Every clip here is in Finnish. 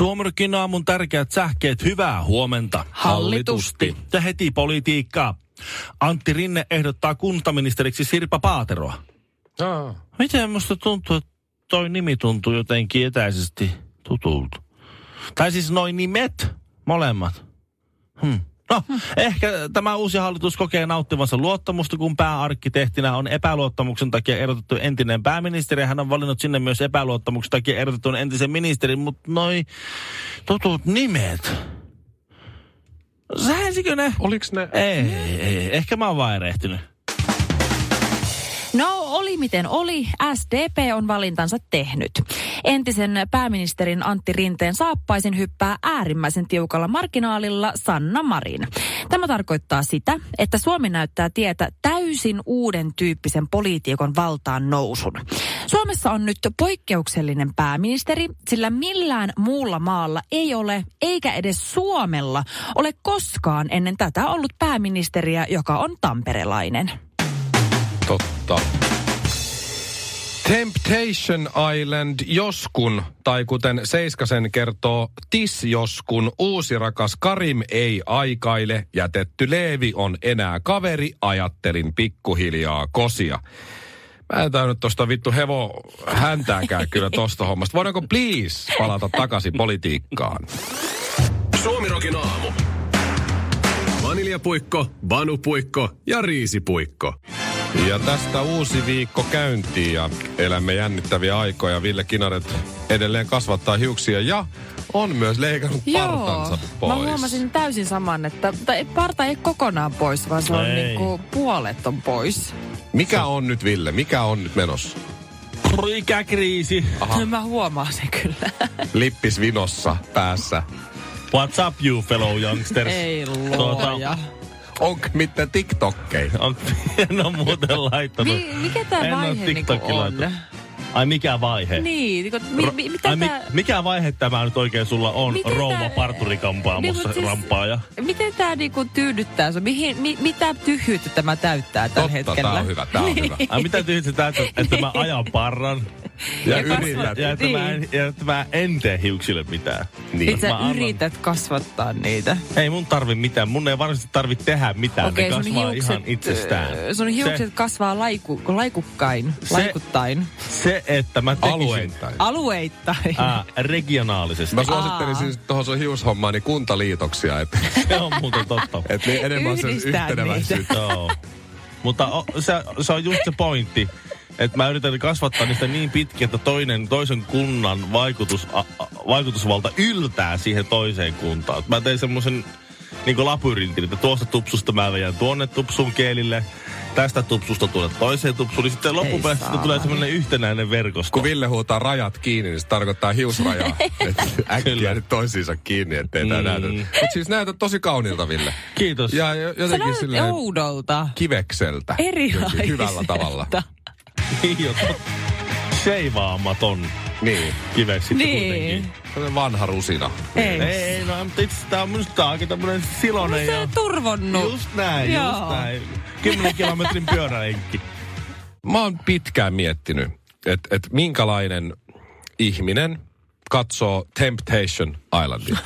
Suomurkin aamun tärkeät sähkeet, hyvää huomenta. Hallitusti. Ja heti politiikkaa. Antti Rinne ehdottaa kuntaministeriksi Sirpa Paateroa. Aa. Miten musta tuntuu, että toi nimi tuntuu jotenkin etäisesti tutulta? Tai siis noin nimet, molemmat. Hmm. No, ehkä tämä uusi hallitus kokee nauttivansa luottamusta, kun pääarkkitehtinä on epäluottamuksen takia erotettu entinen pääministeri. Hän on valinnut sinne myös epäluottamuksen takia erotetun entisen ministerin, mutta noi tutut nimet. Sähensikö ne? Oliks ne? Ei, ei, ehkä mä oon vaan erehtynyt. No oli miten oli, SDP on valintansa tehnyt. Entisen pääministerin Antti Rinteen saappaisin hyppää äärimmäisen tiukalla marginaalilla Sanna Marin. Tämä tarkoittaa sitä, että Suomi näyttää tietä täysin uuden tyyppisen poliitikon valtaan nousun. Suomessa on nyt poikkeuksellinen pääministeri, sillä millään muulla maalla ei ole, eikä edes Suomella ole koskaan ennen tätä ollut pääministeriä, joka on tamperelainen. Totta. Temptation Island joskun, tai kuten Seiskasen kertoo, Tis joskun, uusi rakas Karim ei aikaile, jätetty Leevi on enää kaveri, ajattelin pikkuhiljaa kosia. Mä en tainnut tosta vittu hevo häntääkään kyllä tosta hommasta. Voidaanko please palata takaisin politiikkaan? Suomirokin aamu. Vaniljapuikko, vanupuikko ja riisipuikko. Ja tästä uusi viikko käyntiin ja elämme jännittäviä aikoja. Ville Kinaret edelleen kasvattaa hiuksia ja on myös leikannut partansa pois. mä huomasin täysin saman, että tai parta ei kokonaan pois, vaan se on Ei. niinku puolet on pois. Mikä on nyt Ville? Mikä on nyt menossa? Ikäkriisi. Aha. Mä huomaan sen kyllä. Lippis vinossa päässä. What's up you fellow youngsters? ei Tuota, luoja. Onko mitään TikTokkeja? On, en ole muuten laittanut. Mi- mikä tää En oo vaihe niinku on? laittanut. Ai mikä vaihe? Niin, niinku, mi- mi- mitä Ai, mi- tää... mikä vaihe tämä nyt oikein sulla on, Miten rouva tää- parturikampaamossa Niin, siis- rampaaja? Miten tämä niinku tyydyttää sun? Mihin, mi, mitä tyhjyyttä tämä täyttää tällä Totta, hetkellä? tää on hyvä, tää on hyvä. Ai mitä tyhjät sä täytät, että mä ajan parran Ja, Ja yrität. ja että, mä en, ja että mä en tee hiuksille mitään. Niin. Sä Mä annan- yrität kasvattaa niitä. Ei mun tarvi mitään. Mun ei varsinaisesti tarvi tehdä mitään. Okei, ne sun kasvaa hiukset, ihan itsestään. ö, sun hiukset Se, kasvaa laiku, laikukkain, Se- laikuttain, se, että mä tekisin Alueittain. alueittain. ää, regionaalisesti. Mä suosittelisin siis tuohon sun hiushommaan niin kuntaliitoksia, että Se on muuten totta. et niin enemmän se yhteneväisyyttä. Mutta o, se, se on just se pointti, että mä yritän kasvattaa niistä niin pitkiä, että toinen, toisen kunnan vaikutus, a, a, vaikutusvalta yltää siihen toiseen kuntaan. Mä tein semmoisen niin labyrintin, että tuosta tupsusta mä vedän tuonne tupsun kielille, tästä tupsusta tuonne toiseen tupsuun, niin sitten loppupeleissä siitä tulee semmoinen yhtenäinen verkosto. Kun Ville huutaa rajat kiinni, niin se tarkoittaa hiusrajaa. Äkkiä nyt toisiinsa kiinni, ettei tää Mm. näytä. Mutta siis näytät tosi kauniilta, Ville. Kiitos. Ja jo- Sä jotenkin silleen oudolta. kivekseltä. Erilaiselta. Hyvällä tavalla. Niin Seivaamaton Niin. kiveksi sitten Niin. kuitenkin. Sellainen vanha rusina. Ei. Ei, no, mutta itse tää on minusta aika tämmönen silonen Se ja... on turvonnut. Just näin, Joo. just näin. 10 kilometrin pyörälenkki. Mä oon pitkään miettinyt, että et minkälainen ihminen katsoo Temptation Islandia.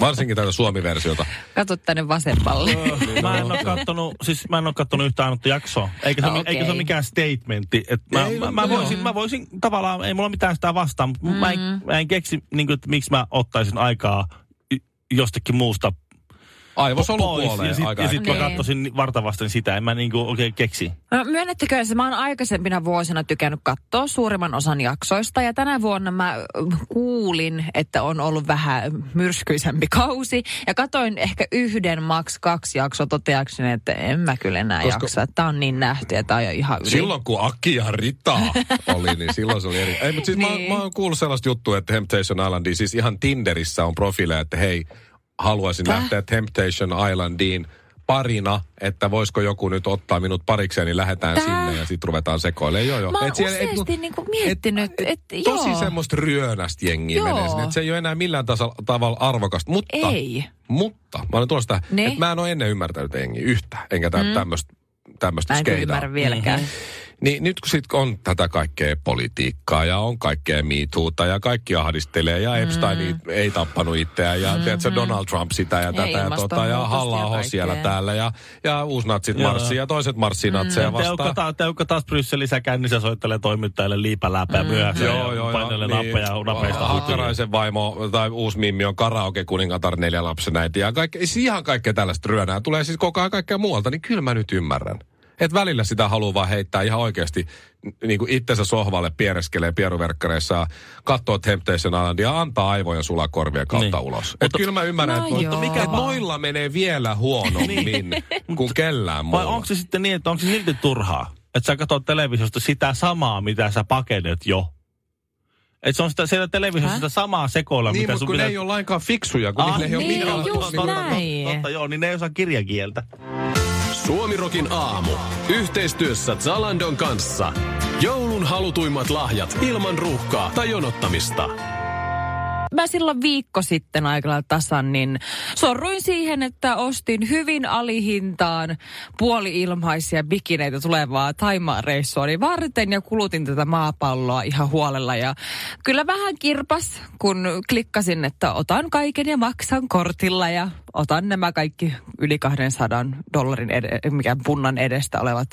Varsinkin tätä suomi-versiota. Kato tänne vasemmalle. Mä en oo kattonut, siis mä en oo kattonut yhtään ainutta jaksoa. Eikä se, okay. eikä se ole mikään statementti. Et mä, Ei, mä, no mä, voisin, mä voisin tavallaan, ei mulla mitään sitä vastaan, mutta mm. mä, en, mä en keksi, niin kuin, että miksi mä ottaisin aikaa jostakin muusta pois. Aivosolupuoleen Ja sitten sit mä Niin. katsoisin vartavasten sitä. En mä niinku oikein keksi. No, myönnettekö, että mä oon aikaisempina vuosina tykännyt katsoa suurimman osan jaksoista ja tänä vuonna mä äh, kuulin, että on ollut vähän myrskyisempi kausi ja katoin ehkä yhden, maks kaksi jaksoa toteakseni, että en mä kyllä enää Koska- jaksa. Tää on niin nähty ja tää on jo ihan yli. Silloin kun Aki ja Rita oli, niin silloin se oli eri. Ei, mutta siis niin. Niin. mä, mä oon kuullut sellaista juttua, että Temptation Islandia, siis ihan Tinderissä on profiileja, että hei, haluaisin Täh? lähteä Temptation Islandiin parina, että voisiko joku nyt ottaa minut parikseen, niin lähdetään Täh? sinne ja sitten ruvetaan sekoilemaan. Joo, joo. Mä oon Et siellä- et niinku miettinyt, et- että Tosi joo. semmoista ryönästä jengiä Joo. menee sinne, että se ei ole enää millään tasa, tavalla arvokasta. Mutta, Ei. mutta, mä olen Niin. että mä en ole ennen ymmärtänyt jengiä yhtä, enkä mm. tämmöistä tämmöistä Mä en ymmärrä vieläkään. Niin nyt kun sit on tätä kaikkea politiikkaa ja on kaikkea miituuta ja kaikki ahdistelee ja Epstein mm. ei tappanut itseään ja mm-hmm. tiedätkö, Donald Trump sitä ja tätä ja, tota, ja halla ja siellä täällä ja, ja uusnatsit marssii ja toiset marssii natseja Teukka, vastaan. ta, teukka taas Brysselissä kännissä soittelee toimittajille liipäläpää mm. myöhässä. Joo, joo, Painelee joo. nappeja napeista hakuja. Hakkaraisen vaimo tai uusi mimmi on karaoke kuningatar neljä lapsen äiti ja kaikke, siis ihan kaikkea tällaista ryönää. Tulee siis koko ajan kaikkea muualta, niin kyllä mä nyt ymmärrän. Et välillä sitä haluaa vaan heittää ihan oikeasti niin kuin itsensä sohvalle piereskelee pieruverkkareissa ja katsoo Temptation Islandia ja antaa aivojen sulaa korvien kautta Niin. ulos. Et Mutta- kyllä mä ymmärrän, No että mikä noilla menee vielä huonommin kuin kellään Vai muulla. onko se sitten niin, että onko se silti turhaa? Että sä katsot televisiosta sitä samaa, mitä sä pakenet jo. Että se on sitä, siellä televisiossa sitä samaa sekoilla, Niin, mitä mutta sun kun ne pitää... ei ole lainkaan fiksuja, kun Ah, niille ei ole niin, mitään- just totta, totta, näin. Totta, joo, niin ne ei osaa kirjakieltä. Suomirokin aamu. Yhteistyössä Zalandon kanssa. Joulun halutuimmat lahjat ilman ruuhkaa tai jonottamista. Mä silloin viikko sitten aikalla tasan, niin sorruin siihen, että ostin hyvin alihintaan puoli-ilmaisia bikineitä tulevaa Taimaa-reissuani varten ja kulutin tätä maapalloa ihan huolella. Ja kyllä vähän kirpas, kun klikkasin, että otan kaiken ja maksan kortilla ja otan nämä kaikki yli 200 dollarin, ed- mikä punnan edestä olevat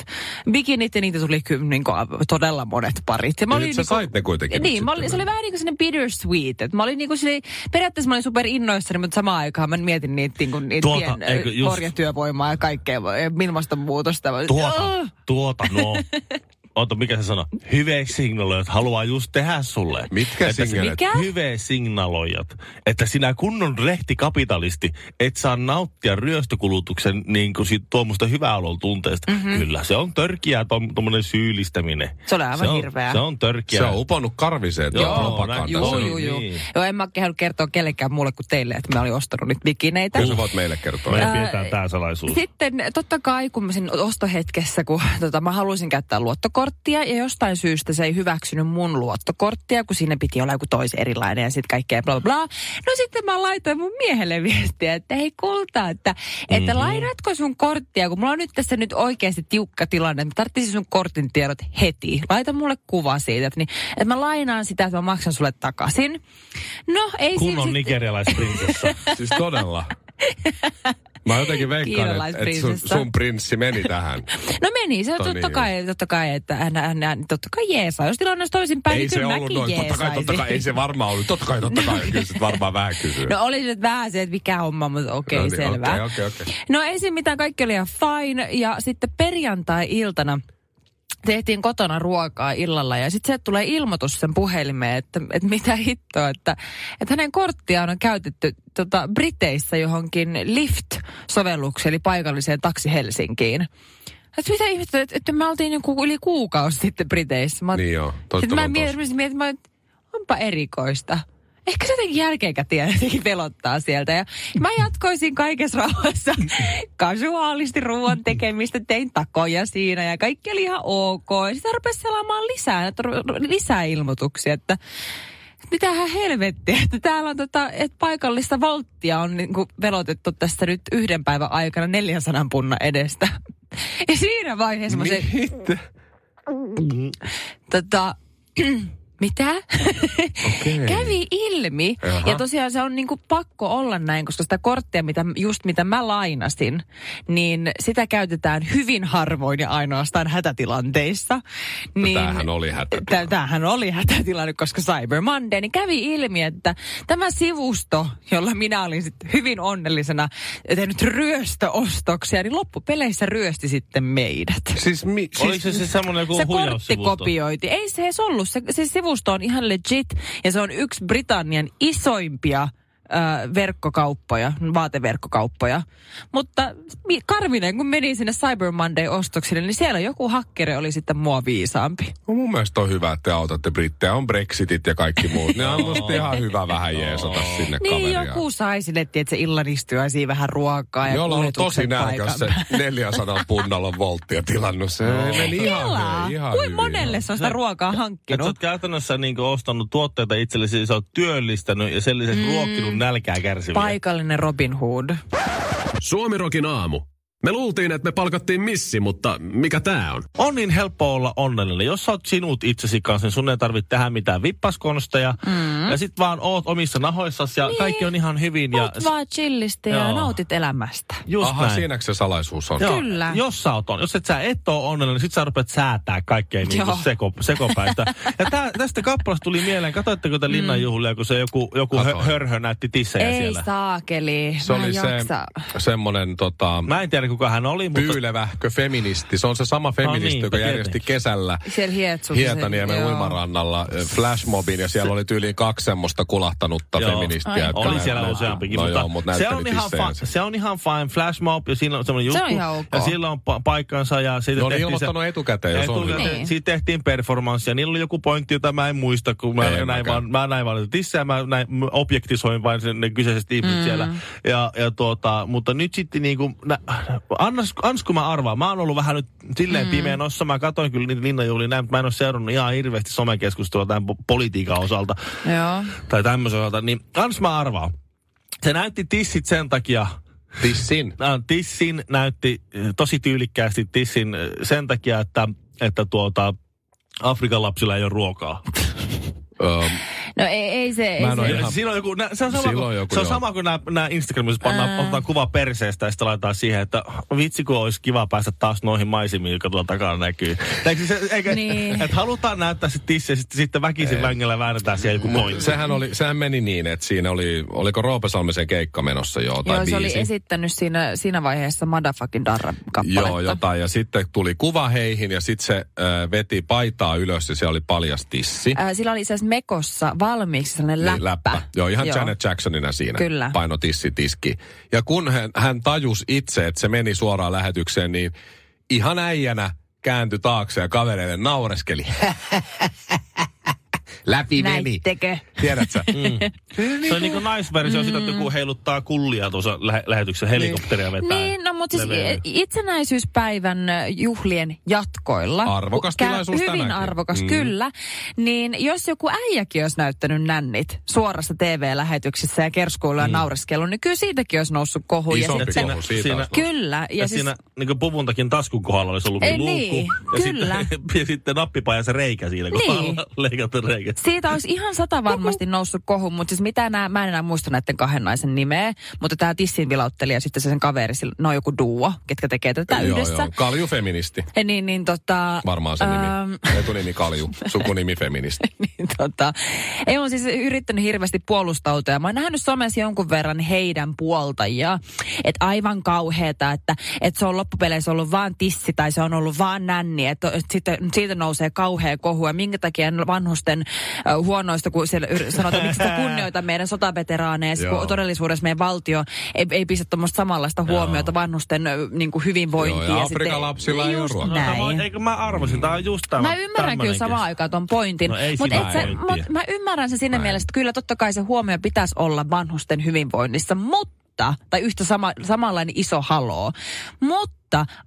bikinit ja niitä tuli kyllä niin kuin, todella monet parit. Ja mä Ja olin sit sä niinku- sait ne kuitenkin Niin, mä olin, se oli vähän niin kuin sellainen bittersweet. Että mä olin niin kuin se, periaatteessa mä olin super innoissani, mutta samaan aikaan mä mietin niitä, niin kuin, niitä Tuota, pien, eikö just- orjatyövoimaa ja kaikkea, ja ilmastonmuutosta. Tuota, Ah! tuota, no. Ota, mikä se sanoo? Hyve signaloijat haluaa just tehdä sulle. Mitkä signalit? Mikä? Hyve signaloijat. Että sinä kunnon rehtikapitalisti et saa nauttia ryöstökulutuksen niin kuin siitä tuommoista hyvää tunteesta. Mm-hmm. Kyllä, se on törkiä tuommoinen syyllistäminen. Se oli aivan se on, hirveää. Se on törkiä. Se on uponnut karviseen Joo, Joo, on joo, joo. niin. Joo, en mä kehannut kertoa kellekään muulle kuin teille, että mä olin ostanut nyt bikineitä. Kyllä sä voit meille kertoa. Me Ää, pidetään tää salaisuus. Sitten totta kai, kun mä siinä ostohetkessä, kun tota, mä halusin käyttää luottokorttia ja jostain syystä se ei hyväksynyt mun luottokorttia, kun siinä piti olla joku toisen erilainen ja sitten kaikkea bla bla bla. No sitten mä laitoin mun miehelle viestiä, että hei kulta, että, että Mhm. lainatko sun korttia, kun mulla on nyt tässä nyt oikeasti tiukka tilanne, että mä tarvitsin sun kortin tiedot heti. Laita mulle kuva siitä, että, niin, että mä lainaan sitä, että mä maksan sulle takaisin. No ei siinä Kunnon sitten- nigerialaisprinsessa. Siis todella. Mä jotenkin veikkaan, että, että sun, sun prinssi meni tähän. No meni, se on totta niin. kai, totta kai, että hän, hän, hän totta kai jeesaa. Jos tilanne olisi toisinpäin, ei niin se kyllä ollut noin. Totta kai, totta kai, ei se varmaan ollut. Totta kai, totta kai. Kyllä sit varmaan vähän kysyy. No oli nyt vähän se, että mikä homma, mutta okei, No okay, niin, selvä. okei, okei, okei. No ei siinä mitään, kaikki oli ihan fine. Ja sitten perjantai-iltana tehtiin kotona ruokaa illalla ja sitten se tulee ilmoitus sen puhelimeen, että, että mitä hittoa, että, että hänen korttiaan on käytetty tota, Briteissä johonkin Lyft-sovellukseen, eli paikalliseen taksi Helsinkiin. Että mitä ihmettä, että, että me oltiin joku yli kuukausi sitten Briteissä. Mä, Niin joo, totta Sitten mä mietin, mietin, mietin, mä, että onpa erikoista. Ehkä se jotenkin jälkeenkäteen jotenkin pelottaa sieltä. Ja mä jatkoisin kaikessa rauhassa kasuaalisti ruoan tekemistä, tein takoja siinä ja kaikki oli ihan ok. Ja sitten rupesi selaamaan lisää, lisää ilmoituksia, että mitähän helvettiä, että täällä on tota, että paikallista volttia on niin kuin velotettu tästä nyt yhden päivän aikana 400 punnan edestä. Ja siinä vaiheessa mä se, tota, mitä? Okei. Kävi ilmi. Jaha. Ja tosiaan se on niinku pakko olla näin, koska sitä korttia, mitä, just mitä mä lainasin, niin sitä käytetään hyvin harvoin ja ainoastaan hätätilanteissa. Niin, tämähän oli hätätilanne. Tä- Tämähän oli hätätilanne, koska Cyber Monday, niin kävi ilmi, että tämä sivusto, jolla minä olin sitten hyvin onnellisena tehnyt ryöstöostoksia, niin loppupeleissä ryösti sitten meidät. Siis, mi, siis Oliko se se semmoinen joku Se kortti huijaussivusto? kopioiti. Ei se edes ollut. Se, se sivusto on ihan legit ja se on yksi Britannian isoimpia ö, verkkokauppoja, vaateverkkokauppoja. Mutta karminen, kun meni sinne Cyber Monday-ostoksille, niin siellä joku hakkeri oli sitten mua viisaampi. No mun mielestä on hyvä, että te autatte brittejä. On Brexitit ja kaikki muut. Ne on musta ihan hyvä vähän jeesata sinne Niin kaveria. joku sai sinne, että se illan istujaisia vähän ruokaa ja Jolla on tosi nälkäs se paikan päällä. 400 punnalla volttia tilannut. Se meni ihan, hyvin, ihan kuin hyvin. monelle se on sitä ruokaa Että sä hankkinut. oot käytännössä niin ostanut tuotteita itsellesi, sä oot työllistänyt ja sen lisäksi mm. ruokkinut nälkää kärsiviä. Paikallinen Robin Hood. Suomirokin aamu. Me luultiin, että me palkattiin missi, mutta mikä tää on? On niin helppo olla onnellinen. Jos sä oot sinut itsesi kanssa, niin sun ei tarvitse tehdä mitään vippaskonsteja. Mm. Ja sit vaan oot omissa nahoissasi ja niin. kaikki on ihan hyvin. Ja Oot vaan chillisti ja nautit elämästä. just Aha, näin. siinäkö se salaisuus on? Joo, Kyllä. Jos sä oot on, jos et sä et oo onnellinen, niin sit sä rupeat säätää kaikkea niin seko, sekopäistä. ja tää, tästä kappalasta tuli mieleen, katsoitteko te linnanjuhlia, kun se joku, joku hö, hörhö näytti tissejä Ei siellä? saakeli. Se Mä oli se semmonen tota, Mä en tiedä, kuka hän oli, mutta pyylevähkö feministi. Se on se sama feministi, niin, joka tietenkin. järjesti kesällä Siellä. Hietaniemen Joo. uimarannalla flashmobin ja siellä oli tyyliin kaksi semmoista kulahtanutta Joo. feministiä. Ai, Oli siellä näytteli- useampikin, no mutta, joo, mutta se, on ihan fa- se on ihan fine. Flash mob ja siinä on semmoinen Se juttu. on ihan ok. Ja sillä on pa- paikkansa ja siitä Ne oli tehtiin ilmoittanut se, etukäteen, jos on etukäteen. hyvä. Niin. Siitä tehtiin performanssia. Niillä oli joku pointti, jota mä en muista, kun mä Ei näin vaan, mä näin vaan tissejä, mä näin, objektisoin vain sen, ne kyseiset ihmiset mm. siellä. Ja, ja tuota, mutta nyt sitten niinku, nä, annas, ans kun mä arvaan, mä oon ollut vähän nyt silleen mm. pimeä nossa, mä katsoin kyllä niitä linnanjuhlia näin, mutta mä en ole seurannut ihan hirveästi somekeskustelua tämän po- politiikan osalta Joo. tai tämmöisen osalta, niin ans mä arvaan. Se näytti tissit sen takia, Tissin. tissin näytti äh, tosi tyylikkäästi tissin äh, sen takia, että, että tuota, Afrikan lapsilla ei ole ruokaa. Öö, No ei, ei se... Ei se. ihan- Siinä on joku, nä, se on sama, Silloin kuin, joku, se on joo. sama kuin nämä, nämä Instagramissa pannaan, Ää. otetaan kuva perseestä ja sitten laitetaan siihen, että vitsi kun olisi kiva päästä taas noihin maisemiin, jotka tuolla takana näkyy. Eikö se, eikä, Niin. että halutaan näyttää se tissi ja sitten, sitten väkisin vängellä väännetään siellä joku pointti. sehän, oli, sehän meni niin, että siinä oli, oliko Roope Salmisen keikka menossa jo, tai Joo, se oli biisi. esittänyt siinä, siinä vaiheessa Motherfucking Darra-kappaletta. Joo, jotain. Ja sitten tuli kuva heihin ja sitten se äh, veti paitaa ylös ja siellä oli paljas tissi. Äh, sillä oli itse asiassa Mekossa valmiiksi sellainen läppä. Niin, läppä. Joo, ihan Joo. Janet Jacksonina siinä. Kyllä. Paino tissi tiski. Ja kun hän, hän tajusi itse, että se meni suoraan lähetykseen, niin ihan äijänä kääntyi taakse ja kavereille naureskeli. Läpi meni. Näittekö? Tiedätkö? Se on niin kuin naisversio sitä, että joku heiluttaa kullia tuossa lähe- lähetyksessä helikopteria vetää. Niin, no mutta siis leveä. itsenäisyyspäivän juhlien jatkoilla. Arvokas Kä- tilaisuus Hyvin tänäänkin. arvokas, Mm. kyllä. Niin jos joku äijäkin olisi näyttänyt nännit suorassa TV-lähetyksessä ja kerskuilla ja naureskellut, niin kyllä siitäkin olisi noussut kohu. Ja Isompi sit se- kohu siitä. Kyllä. Ja, Ja, ja siis, siinä niin puvuntakin taskun kohdalla olisi ollut Ei luukku. niin, ja, kyllä. Sitten, ja sitten nappipajan se reikä siinä Niin. kohdalla. Leikattu reikä. siitä olisi ihan sata varmasti noussut kohu, mutta siis mitä nää, mä en enää muista näiden kahden naisen nimeä, mutta tämä Tissin vilauttelija ja sitten se sen kaveri, on joku duo, ketkä tekee tätä Joo, yhdessä. joo. Kalju feministi. Ja Niin, niin tota... Varmaan se Ähm. nimi. Etunimi Kalju. Sukunimi feministi. niin, tota, ei ole siis yrittänyt hirveästi puolustautua. Ja Mä oon nähnyt somessa jonkun verran heidän puoltajia. Että aivan kauheeta, että, että se on loppupeleissä ollut vaan tissi tai se on ollut vaan nänni. Että et sitten siitä nousee kauhea kohu. Ja minkä takia vanhusten huonoista, kun siellä sanotaan, miksi sitä kunnioita meidän sotaveteraaneja, Joo. kun todellisuudessa meidän valtio ei, ei pistä tuommoista samanlaista huomiota vanhusten äh, niin kuin hyvinvointiin. Joo, ja sitten- Afrikan lapsilla ei ole Just ruokaa. No, näin. eikö mä arvasin, tämä on just tämä. Mä ymmärrän kyllä samaan aikaan ton pointin. No ei Mut sitä et sä, pointtia. mut mä ymmärrän sen siinä mielessä, että kyllä totta kai se huomio pitäisi olla vanhusten hyvinvoinnissa, mutta, tai yhtä sama, samanlainen iso haloo. Mutta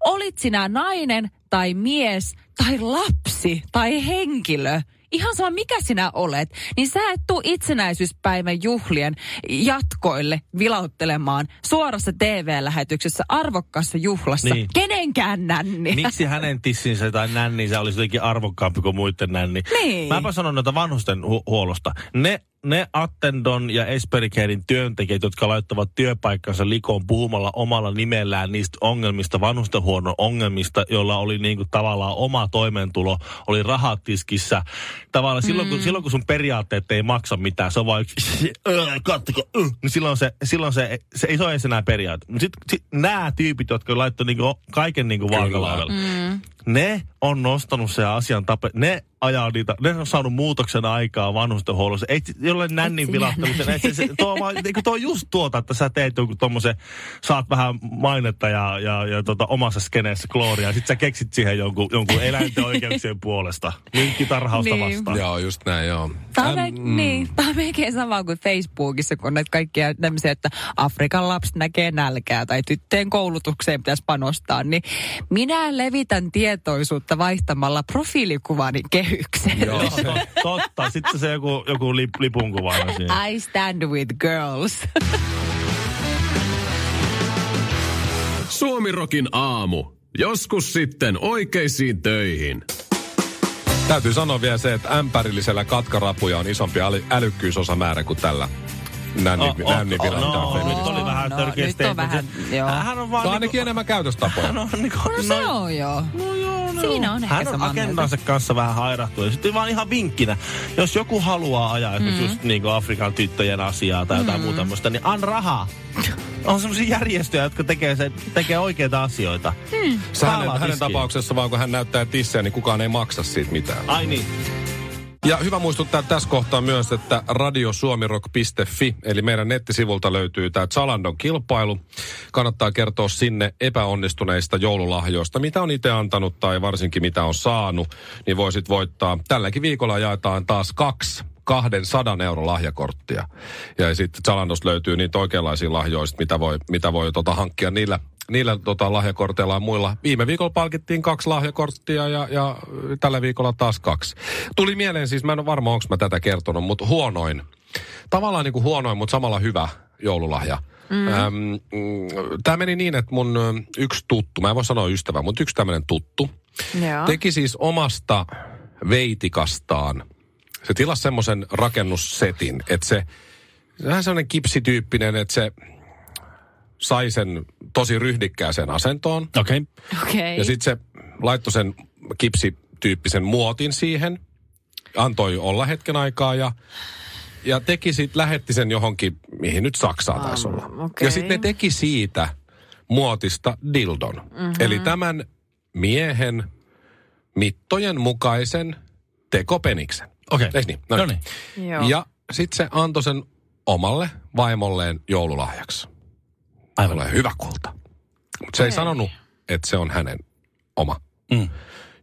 olit sinä nainen tai mies tai lapsi tai henkilö, ihan sama mikä sinä olet, niin sä et tuu itsenäisyyspäivän juhlien jatkoille vilauttelemaan suorassa TV-lähetyksessä arvokkaassa juhlassa. Niin. Kenenkään nänni. Miksi hänen tissinsä tai nänninsä olisi jotenkin arvokkaampi kuin muiden nänni? Niin. Mäpä sanon noita vanhusten hu- huolosta. Ne, ne Attendon ja Espericarein työntekijät, jotka laittavat työpaikkansa likoon puhumalla omalla nimellään niistä ongelmista, vanhustenhuollon ongelmista, joilla oli niinku tavallaan oma toimeentulo, oli rahat tiskissä. Tavallaan silloin, kun, silloin kun sun periaatteet ei maksa mitään, se on vaan yksi, kattoko, niin silloin se, silloin se, se ei se ole enää periaate. Sitten sit, nämä tyypit, jotka laittoi niinku kaiken niinku vaakalaudelle, ne on nostanut se asian tape. Ne ajaa niitä, ne on saanut muutoksen aikaa vanhustenhuollossa. Ei jolle nännin sinä vilahtelusen. Ei, se, se, tuo, on vaan- tuo on just tuota, että sä teet jonkun tommosen, saat vähän mainetta ja, ja, ja tota, omassa skeneessä klooria. Ja sit sä keksit siihen jonkun, jonkun eläinten oikeuksien puolesta. Minkkitarhausta Niin. vastaan. Joo, just näin, joo. Tämä on, Äm, mm. niin, tämä on melkein sama kuin Facebookissa, kun näitä kaikkia tämmöisiä, että Afrikan lapset näkee nälkää tai tyttöjen koulutukseen pitäisi panostaa, niin minä levitän tietoisuutta vaihtamalla profiilikuvani kehykseen. Joo. To, totta. Sitten se joku, joku lip, lipunkuva on siinä. I stand with girls. Suomirokin aamu. Joskus sitten oikeisiin töihin. Täytyy sanoa vielä se, että ämpärillisellä katkarapuja on isompi äly- älykkyysosamäärä kuin tällä nänni, Oh, oh, nänni oh, no, nyt oli vähän no, törkeä nyt on vähän, joo. Hän on vaan No ainakin niinku, enemmän käytöstapoja. hän on niinku, No se on joo. No joo, no. Siinä on ehkä Hän on agendansa kanssa vähän hairahtunut. Sitten vaan ihan vinkkinä, jos joku haluaa ajaa Mm. just niin kuin Afrikan tyttöjen asiaa tai jotain muuta tämmöistä, niin an rahaa. On semmoisia järjestöjä, jotka tekee, se, tekee oikeita asioita. Se hänen, hänen tapauksessa vaan kun hän näyttää tissejä, niin kukaan ei maksa siitä mitään. Ai niin. Ja hyvä muistuttaa tässä kohtaa myös, että radiosuomirock.fi, eli meidän nettisivulta löytyy tämä Zalandon kilpailu. Kannattaa kertoa sinne epäonnistuneista joululahjoista, mitä on itse antanut tai varsinkin mitä on saanut, niin voisit voittaa. Tälläkin viikolla jaetaan taas kaksi 200 euro lahjakorttia. Ja sitten Zalandosta löytyy niitä oikeanlaisia lahjoista, mitä voi, mitä voi tota, hankkia niillä, niillä tota, lahjakorteilla ja muilla. Viime viikolla palkittiin kaksi lahjakorttia ja, ja tällä viikolla taas kaksi. Tuli mieleen siis, mä en ole varma, onko mä tätä kertonut, mutta huonoin. Tavallaan niin kuin huonoin, mutta samalla hyvä joululahja. Mm. Tämä meni niin, että mun yksi tuttu, mä en voi sanoa ystävä, mutta yksi tämmöinen tuttu, Joo. teki siis omasta veitikastaan. Se tilasi semmoisen rakennussetin, että se, vähän semmoinen kipsityyppinen, että se sai sen tosi ryhdikkääseen asentoon. Okei. Okay. Okei. Ja sitten se laittoi sen kipsityyppisen muotin siihen, antoi olla hetken aikaa ja, ja teki sit, lähetti sen johonkin, mihin nyt Saksaan taisi olla. okei. Ja sitten ne teki siitä muotista dildon. Mm-hmm. Eli tämän miehen mittojen mukaisen tekopeniksen. Okei. Eiks niin? No niin. Joo. Ja sitten se antoi sen omalle vaimolleen joululahjaksi. Aivan. Ole hyvä kulta. Mutta se ei sanonut, että se on hänen oma. Mm.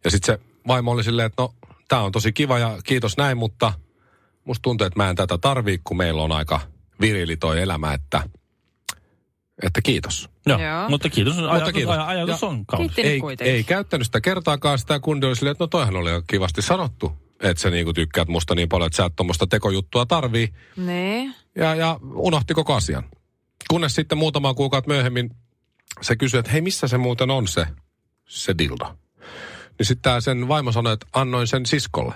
Ja sitten se vaimo oli silleen, että no, tämä on tosi kiva ja kiitos näin, mutta musta tuntuu, että mä en tätä tarvii, kun meillä on aika virili toi elämä, että, että kiitos. Joo. Joo. Mutta kiitos. Ajatus, kiitos. Aj- ajatus Ja- on kaunis. Ei, ei käyttänyt sitä kertaakaan sitä kundi oli silleen, että no toihan oli jo kivasti sanottu, että sä niinku tykkäät musta niin paljon, että sä et tuommoista tekojuttua tarvii. Niin. Ja, ja unohti koko asian. Kunnes sitten muutama kuukautta myöhemmin se kysyi, että hei, missä se muuten on se, se dildo? Niin sitten sen vaimo sanoi, että annoin sen siskolle.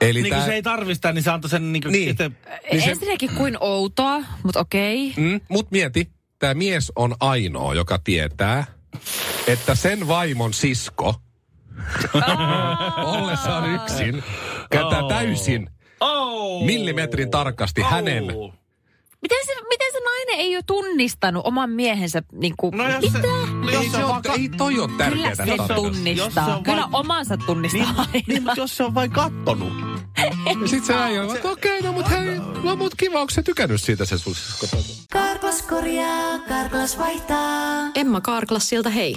Eli Niin tää, kuin se ei tarvi sitä, niin se antoi sen niin kuin Niin. itse... Niin se- Ensinnäkin kuin outoa, mutta okei. mm, mut mieti, tämä mies on ainoa, joka tietää, että sen vaimon sisko, ollessaan yksin, käyttää Oh. täysin Oh. millimetrin tarkasti hänen Miten se, miten se nainen ei ole tunnistanut oman miehensä niin kuin, No jos se, no Ei, jos se se on vaikka... ei toi Kyllä tärkeää se tässä tunnistaa. Jos se on Kyllä vain- omansa tunnistaa Niin, aina. niin, mutta jos se on vain kattonut. Ja sit se äijä on, että okei, no mut hei, no mut kiva, onko se tykännyt siitä se sun sisko? Karklas korjaa, Karklas vaihtaa. Emma Karklassilta hei.